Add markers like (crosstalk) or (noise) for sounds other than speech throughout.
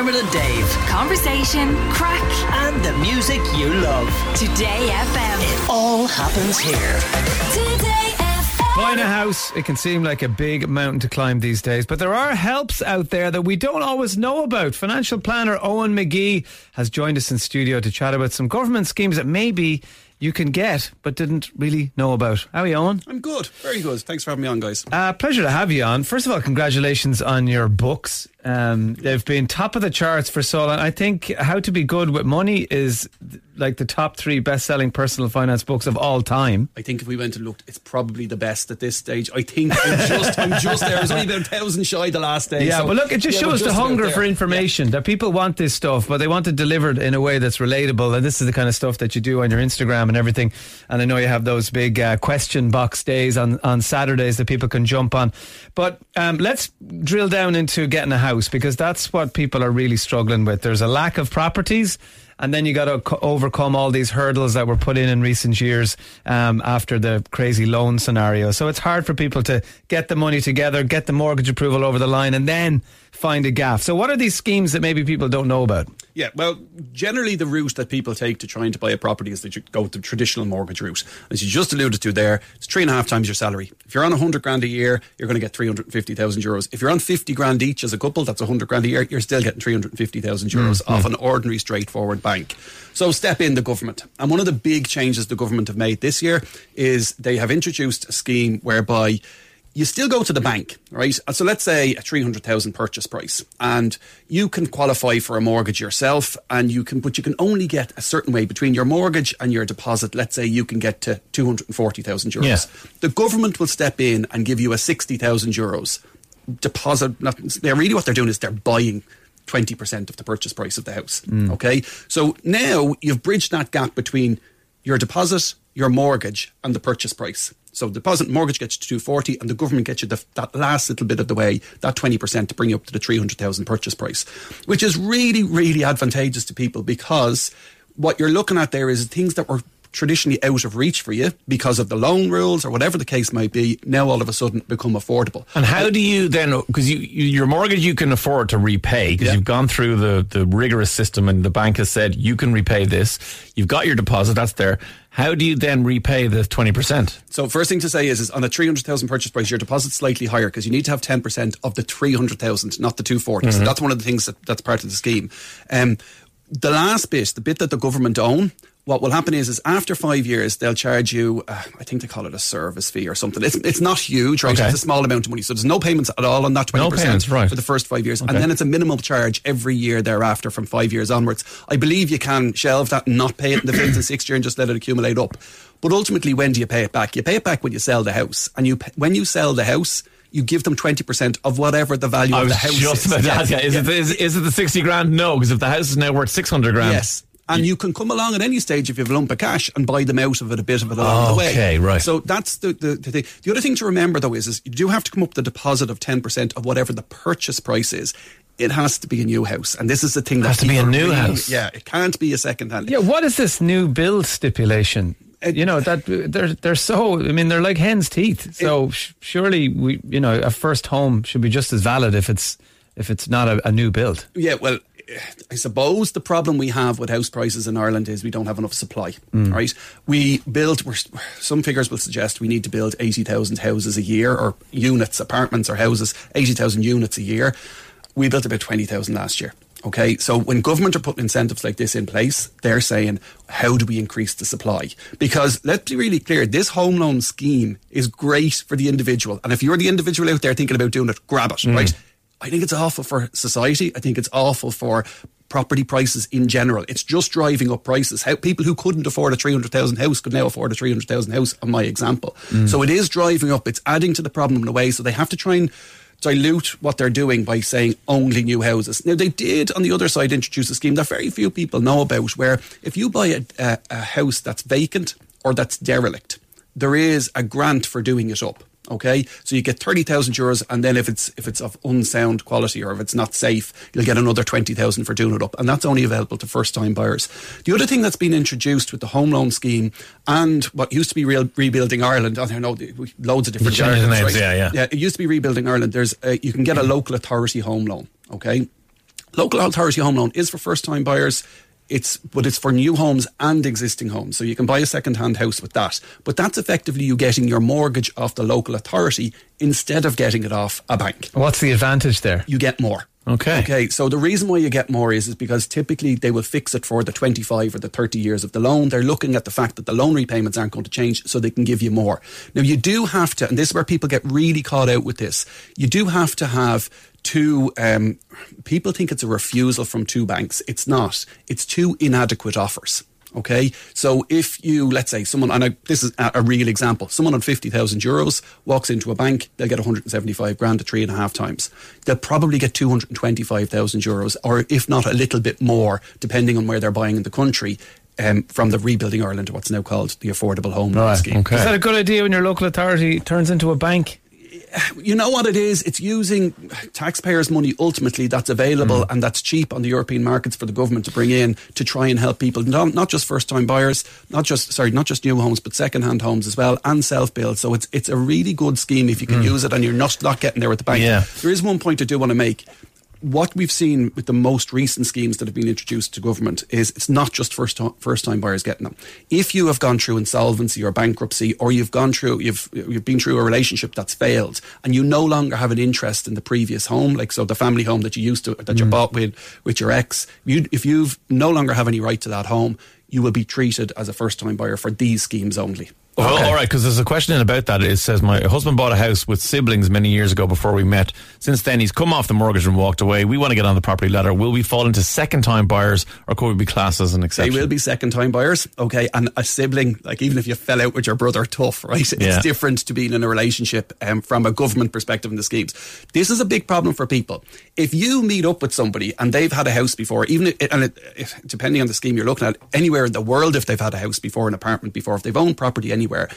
Dermot and Dave. Conversation, crack, And the music you love. Today FM. It all happens here. Today FM. Buying a house, it can seem like a big mountain to climb these days, but there are helps out there that we don't always know about. Financial planner Eoin McGee has joined us in studio to chat about some government schemes that maybe you can get but didn't really know about. How are you, Eoin? I'm good, very good. Thanks for having me on, guys. Uh, pleasure to have you on. First of all, congratulations on your books. Um, they've been top of the charts for so long. I think How to Be Good with Money is like the top three best selling personal finance books of all time. I think if we went and looked, it's probably the best at this stage. I think I'm just, I'm just there. I only about a thousand shy the last day. Yeah, so- but look, it just Yeah, shows the hunger for information that people want this stuff, but they want it delivered in a way that's relatable. And this is the kind of stuff that you do on your Instagram and everything. And I know you have those big uh, question box days on, on Saturdays that people can jump on. But um, let's drill down into getting a house because that's what people are really struggling with. There's a lack of properties. And then you got to co- overcome all these hurdles that were put in in recent years um, after the crazy loan scenario. So it's hard for people to get the money together, get the mortgage approval over the line, and then find a gaff. So what are these schemes that maybe people don't know about? Yeah, well, generally the route that people take to trying to buy a property is that you go the traditional mortgage route. As you just alluded to there, it's three and a half times your salary. If you're on 100 grand a year, you're going to get 350,000 euros. If you're on 50 grand each as a couple, that's 100 grand a year, you're still getting 350,000 mm-hmm. euros off an mm-hmm. ordinary, straightforward bank. So step in the government. And one of the big changes the government have made this year is they have introduced a scheme whereby you still go to the bank, right? So let's say a 300,000 purchase price and you can qualify for a mortgage yourself and you can, but you can only get a certain way between your mortgage and your deposit. Let's say you can get to 240,000 euros. Yeah. The government will step in and give you a 60,000 euros deposit. Not, they're really what they're doing is they're buying 20% of the purchase price of the house. Mm. Okay. So now you've bridged that gap between your deposit, your mortgage, and the purchase price. So deposit mortgage gets you to 240 and the government gets you the, that last little bit of the way, that 20% to bring you up to the 300,000 purchase price, which is really, really advantageous to people because what you're looking at there is things that were traditionally out of reach for you because of the loan rules or whatever the case might be, now all of a sudden become affordable. And how do you then, because you, you, your mortgage you can afford to repay because Yeah. you've gone through the, the rigorous system and the bank has said you can repay this. You've got your deposit, that's there. How do you then repay the 20%? So first thing to say is, is on a 300,000 purchase price, your deposit's slightly higher because you need to have 10% of the 300,000, not the 240. So that's one of the things that, that's part of the scheme. Um, the last bit, the bit that the government own, what will happen is, is after five years, they'll charge you, uh, I think they call it a service fee or something. It's, it's not huge, right? Okay. It's a small amount of money. So there's no payments at all on that 20% No payments, right. for the first five years. Okay. And then it's a minimal charge every year thereafter from five years onwards. I believe you can shelve that and not pay it in the fifth and sixth year and just let it accumulate up. But ultimately, when do you pay it back? You pay it back when you sell the house. And you pa- when you sell the house, you give them 20% of whatever the value of the house just is. about to Yeah. is, it, is, is it the 60 grand? No, because if the house is now worth 600 grand. Yes. And you can come along at any stage if you have a lump of cash and buy them out of it a bit of it along the way. Okay, right. So that's the, the, the thing. The other thing to remember though is, is you do have to come up with a deposit of 10% of whatever the purchase price is. It has to be a new house. And this is the thing that Has to be a new really- house. Yeah, it can't be a second hand. Yeah, what is this new build stipulation? you know that they're they're so. I mean, they're like hen's teeth. So sh- surely we, you know, a first home should be just as valid if it's if it's not a, a new build. Yeah, well, I suppose the problem we have with house prices in Ireland is we don't have enough supply. Mm. Right? We build. We're, some figures will suggest we need to build eighty thousand houses a year, or units, apartments, or houses, eighty thousand units a year. We built about twenty thousand last year. Okay, so when government are putting incentives like this in place, they're saying, how do we increase the supply? Because let's be really clear, this home loan scheme is great for the individual. And if you're the individual out there thinking about doing it, grab it, mm. right? I think it's awful for society. I think it's awful for property prices in general. It's just driving up prices. How people who couldn't afford a 300,000 house could now afford a 300,000 house on my example. Mm. So it is driving up. It's adding to the problem in a way. So they have to try and dilute what they're doing by saying only new houses. Now, they did, on the other side, introduce a scheme that very few people know about where if you buy a, a, a house that's vacant or that's derelict, there is a grant for doing it up. Okay, so you get thirty thousand euros, and then if it's if it's of unsound quality or if it's not safe, you'll get another twenty thousand for doing it up, and that's only available to first time buyers. The other thing that's been introduced with the home loan scheme and what used to be real, rebuilding Ireland, I don't know, loads of different You changed the jargons, names, right? yeah, yeah. Yeah, it used to be rebuilding Ireland. There's uh, you can get a local authority home loan. Okay, Local authority home loan is for first time buyers. It's but it's for new homes and existing homes. So you can buy a second hand house with that. But that's effectively you getting your mortgage off the local authority instead of getting it off a bank. What's the advantage there? You get more. Okay. Okay. So the reason why you get more is, is because typically they will fix it for the 25 or the 30 years of the loan. They're looking at the fact that the loan repayments aren't going to change, so they can give you more. Now you do have to, and this is where people get really caught out with this. You do have to have two. Um, people think it's a refusal from two banks. It's not. It's two inadequate offers. Okay, so if you let's say someone, and I, this is a, a real example, someone on fifty thousand euros walks into a bank, they'll get one hundred and seventy-five grand to three and a half times. They'll probably get two hundred and twenty-five thousand euros, or if not a little bit more, depending on where they're buying in the country. Um, from the Rebuilding Ireland, or what's now called the Affordable Home Right, Scheme. okay. Is that a good idea when your local authority turns into a bank? You know what it is? It's using taxpayers' money ultimately that's available mm. and that's cheap on the European markets for the government to bring in to try and help people, not, not just first time buyers, not just, sorry, not just new homes, but second hand homes as well and self build. So it's, it's a really good scheme if you can mm. use it and you're not, not getting there with the bank. Yeah. There is one point I do want to make what we've seen with the most recent schemes that have been introduced to government is it's not just first time, first time buyers getting them. If you have gone through insolvency or bankruptcy, or you've gone through you've you've been through a relationship that's failed, and you no longer have an interest in the previous home, like so the family home that you used to that you mm. bought with with your ex, you, if you've no longer have any right to that home, you will be treated as a first time buyer for these schemes only. Well, all right, because there's a question in about that. It says my husband bought a house with siblings many years ago before we met. Since then, he's come off the mortgage and walked away. We want to get on the property ladder. Will we fall into second time buyers, or could we be classed as an They exception? will be second time buyers, okay? And a sibling, like even if you fell out with your brother, tough, right? It's Yeah. different to being in a relationship um, from a government perspective in the schemes. This is a big problem for people. If you meet up with somebody and they've had a house before, even if, and it, if, depending on the scheme you're looking at, anywhere in the world, if they've had a house before, an apartment before, if they've owned property anywhere,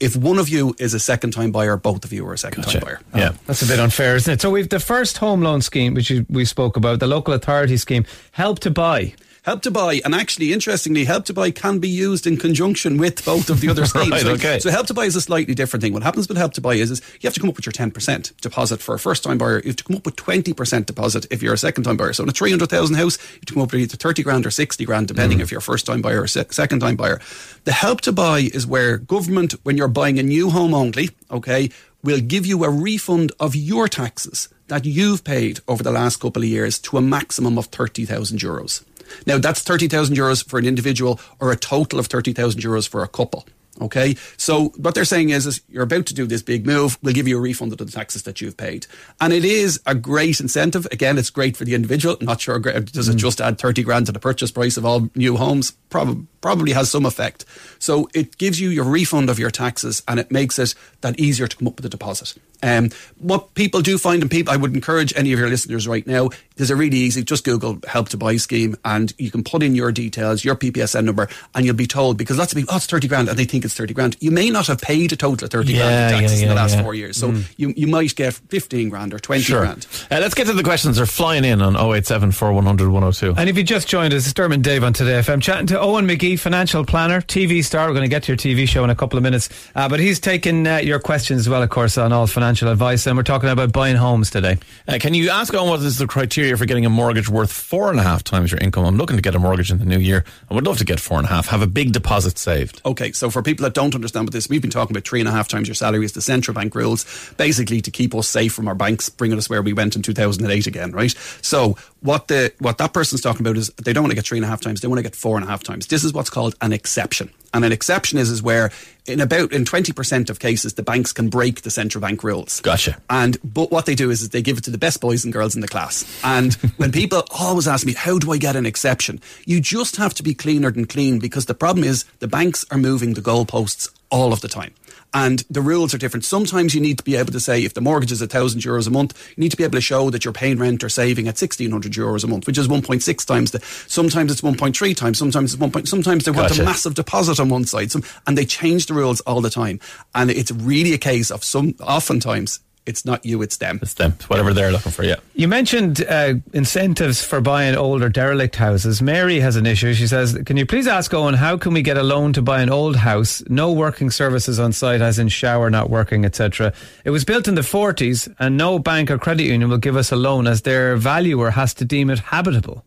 if one of you is a second time buyer, both of you are a second time buyer. Yeah. Oh, that's a bit unfair, isn't it? So we've the first home loan scheme, which we spoke about, the local authority scheme, help to buy. Help to buy, and actually, interestingly, help to buy can be used in conjunction with both of the other (laughs) schemes. Right, okay. So help to buy is a slightly different thing. What happens with help to buy is, is you have to come up with your ten percent deposit for a first time buyer. You have to come up with twenty percent deposit if you're a second time buyer. So in a three hundred thousand house, you have to come up with either thirty grand or sixty grand, depending mm. if you're a first time buyer or se- second time buyer. The help to buy is where government, when you're buying a new home only, okay, will give you a refund of your taxes that you've paid over the last couple of years to a maximum of thirty thousand euros. Now that's thirty thousand euros for an individual, or a total of thirty thousand euros for a couple. Okay, so what they're saying is, is you're about to do this big move. We'll give you a refund of the taxes that you've paid, and it is a great incentive. Again, it's great for the individual. I'm not sure does it just add thirty grand to the purchase price of all new homes. Probably probably has some effect. So it gives you your refund of your taxes, and it makes it that easier to come up with a deposit. Um, what people do find, and people, I would encourage any of your listeners right now, is a really easy. Just Google "help to buy" scheme, and you can put in your details, your PPSN number, and you'll be told because lots of people, oh, it's thirty grand, and they think it's thirty grand. You may not have paid a total of thirty Yeah, grand in taxes yeah, in the last yeah. four years, so you you might get fifteen grand or twenty Sure. grand. Uh, let's get to the questions. They're flying in on 087 100 102. And if you just joined us, it's Dermot and Dave on Today FM, chatting to Eoin McGee, financial planner, TV star. We're going to get to your TV show in a couple of minutes. Uh, but he's taking uh, your questions as well, of course, on all financial advice. And we're talking about buying homes today. Uh, can you ask on what is the criteria for getting a mortgage worth four and a half times your income? I'm looking to get a mortgage in the new year. I would love to get four and a half. Have a big deposit saved. Okay, so for people that don't understand what this, we've been talking about three and a half times your salary is the central bank rules, basically to keep us safe from our banks, bringing us where we went in 2008 again, right? So what the what that person's talking about is they don't want to get three and a half times, they want to get four and a half times. This is what's called an exception. And an exception is is where in about in 20% of cases the banks can break the central bank rules. Gotcha. And but what they do is, is they give it to the best boys and girls in the class. And (laughs) when people always ask me, how do I get an exception? You just have to be cleaner than clean because the problem is the banks are moving the goalposts all of the time. And the rules are different. Sometimes you need to be able to say if the mortgage is a thousand euros a month, you need to be able to show that you're paying rent or saving at sixteen hundred euros a month, which is one point six times the. Sometimes it's one point three times. Sometimes it's one point. Sometimes they want Gotcha. a massive deposit on one side. Some, and they change the rules all the time. And it's really a case of some. Oftentimes It's not you, it's them. It's them. It's whatever they're looking for. Yeah. You mentioned uh, incentives for buying older derelict houses. Mary has an issue. She says, "Can you please ask Eoin how can we get a loan to buy an old house? No working services on site, as in shower not working, etc. It was built in the 40s, and no bank or credit union will give us a loan, as their valuer has to deem it habitable."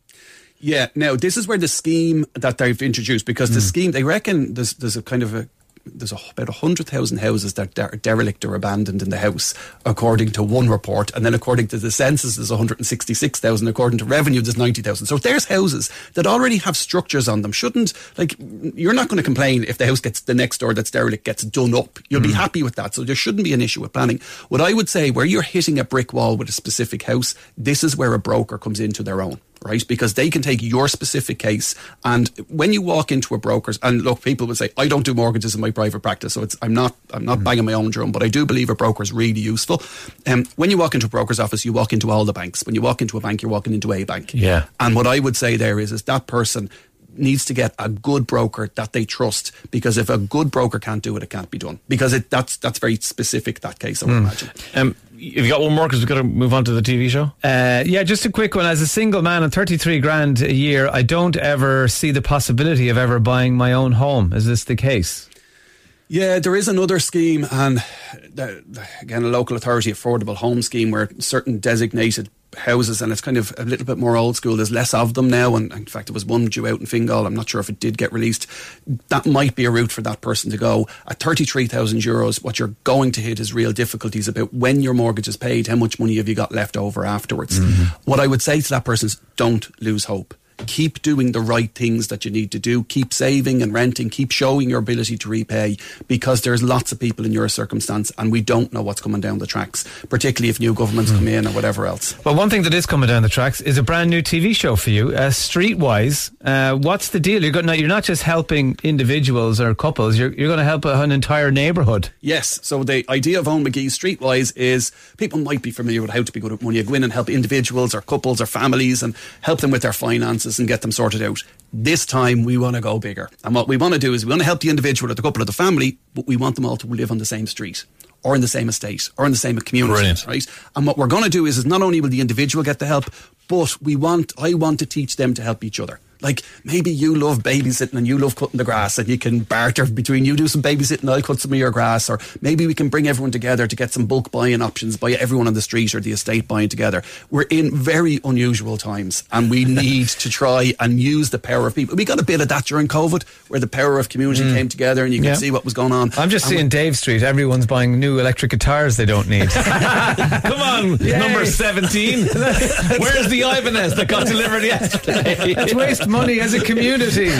Yeah. Now this is where the scheme that they've introduced because the scheme they reckon there's there's a kind of a there's a, about 100,000 houses that are derelict or abandoned in the house, according to one report. And then according to the census, there's 166,000. According to revenue, there's 90,000. So if there's houses that already have structures on them, shouldn't, like, you're not going to complain if the house gets, the next door that's derelict gets done up. You'll be mm. happy with that. So there shouldn't be an issue with planning. What I would say, where you're hitting a brick wall with a specific house, this is where a broker comes into their own right? Because they can take your specific case. And when you walk into a broker's, and look, people would say, I don't do mortgages in my private practice, so it's I'm not I'm not banging my own drum, but I do believe a broker is really useful. Um, when you walk into a broker's office, you walk into all the banks. When you walk into a bank, you're walking into a bank. Yeah. And what I would say there is, is that person needs to get a good broker that they trust because if a good broker can't do it, it can't be done because it that's that's very specific that case. I would imagine. Um, have you got one more? Because we've got to move on to the TV show. Uh, yeah, just a quick one. As a single man on 33 grand a year, I don't ever see the possibility of ever buying my own home. Is this the case? Yeah, there is another scheme, and the, the- again, a local authority affordable home scheme where certain designated houses, and it's kind of a little bit more old school. There's less of them now, and in fact, there was one due out in Fingal. I'm not sure if it did get released. That might be a route for that person to go. At 33,000 euros, what you're going to hit is real difficulties about when your mortgage is paid, how much money have you got left over afterwards. Mm-hmm. What I would say to that person is don't lose hope keep doing the right things that you need to do. Keep saving and renting. Keep showing your ability to repay because there's lots of people in your circumstance and we don't know what's coming down the tracks, particularly if new governments come in or whatever else. Well, one thing that is coming down the tracks is a brand new TV show for you, uh, Streetwise. Uh, what's the deal? You're, going, you're not just helping individuals or couples, you're, you're going to help an entire neighbourhood. Yes. So the idea of Eoin McGee Streetwise is people might be familiar with how to be good at money. You go in and help individuals or couples or families and help them with their finances and get them sorted out. This time we want to go bigger. And what we want to do is we want to help the individual or the couple or the family, but we want them all to live on the same street. Or in the same estate, or in the same community, Brilliant. right? And what we're going to do is, is not only will the individual get the help, but we want, I want to teach them to help each other. Like maybe you love babysitting and you love cutting the grass and you can barter between you do some babysitting, and I'll cut some of your grass, or maybe we can bring everyone together to get some bulk buying options by everyone on the street or the estate buying together. We're in very unusual times and we (laughs) need to try and use the power of people. We got a bit of that during COVID where the power of community mm. came together and you could Yeah. see what was going on. I'm just And we- seeing Dave Street. Everyone's buying new electric guitars they don't need. (laughs) Come on, number 17. (laughs) Where's the Ibanez that got delivered yesterday? Waste (laughs) money as a community. (laughs)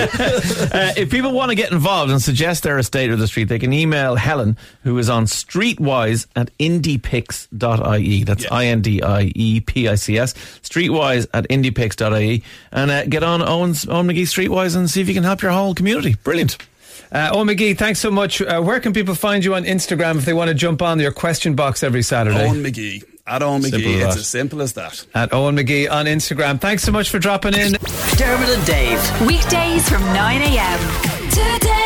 Uh, if people want to get involved and suggest their estate or the street, they can email Helen, who is on streetwise at indiepics.ie. That's Yeah. I N D I E P I C S. Streetwise at indiepics.ie. And uh, get on Eoin's, Eoin McGee Streetwise and see if you can help your whole community. Brilliant. Uh, oh, McGee, thanks so much. Uh, where can people find you on Instagram if they want to jump on your question box every Saturday? Eoin McGee. At Eoin Simple McGee. as It's as simple as that. At Eoin McGee on Instagram. Thanks so much for dropping in. Dermot and Dave. Weekdays from 9 a.m. Today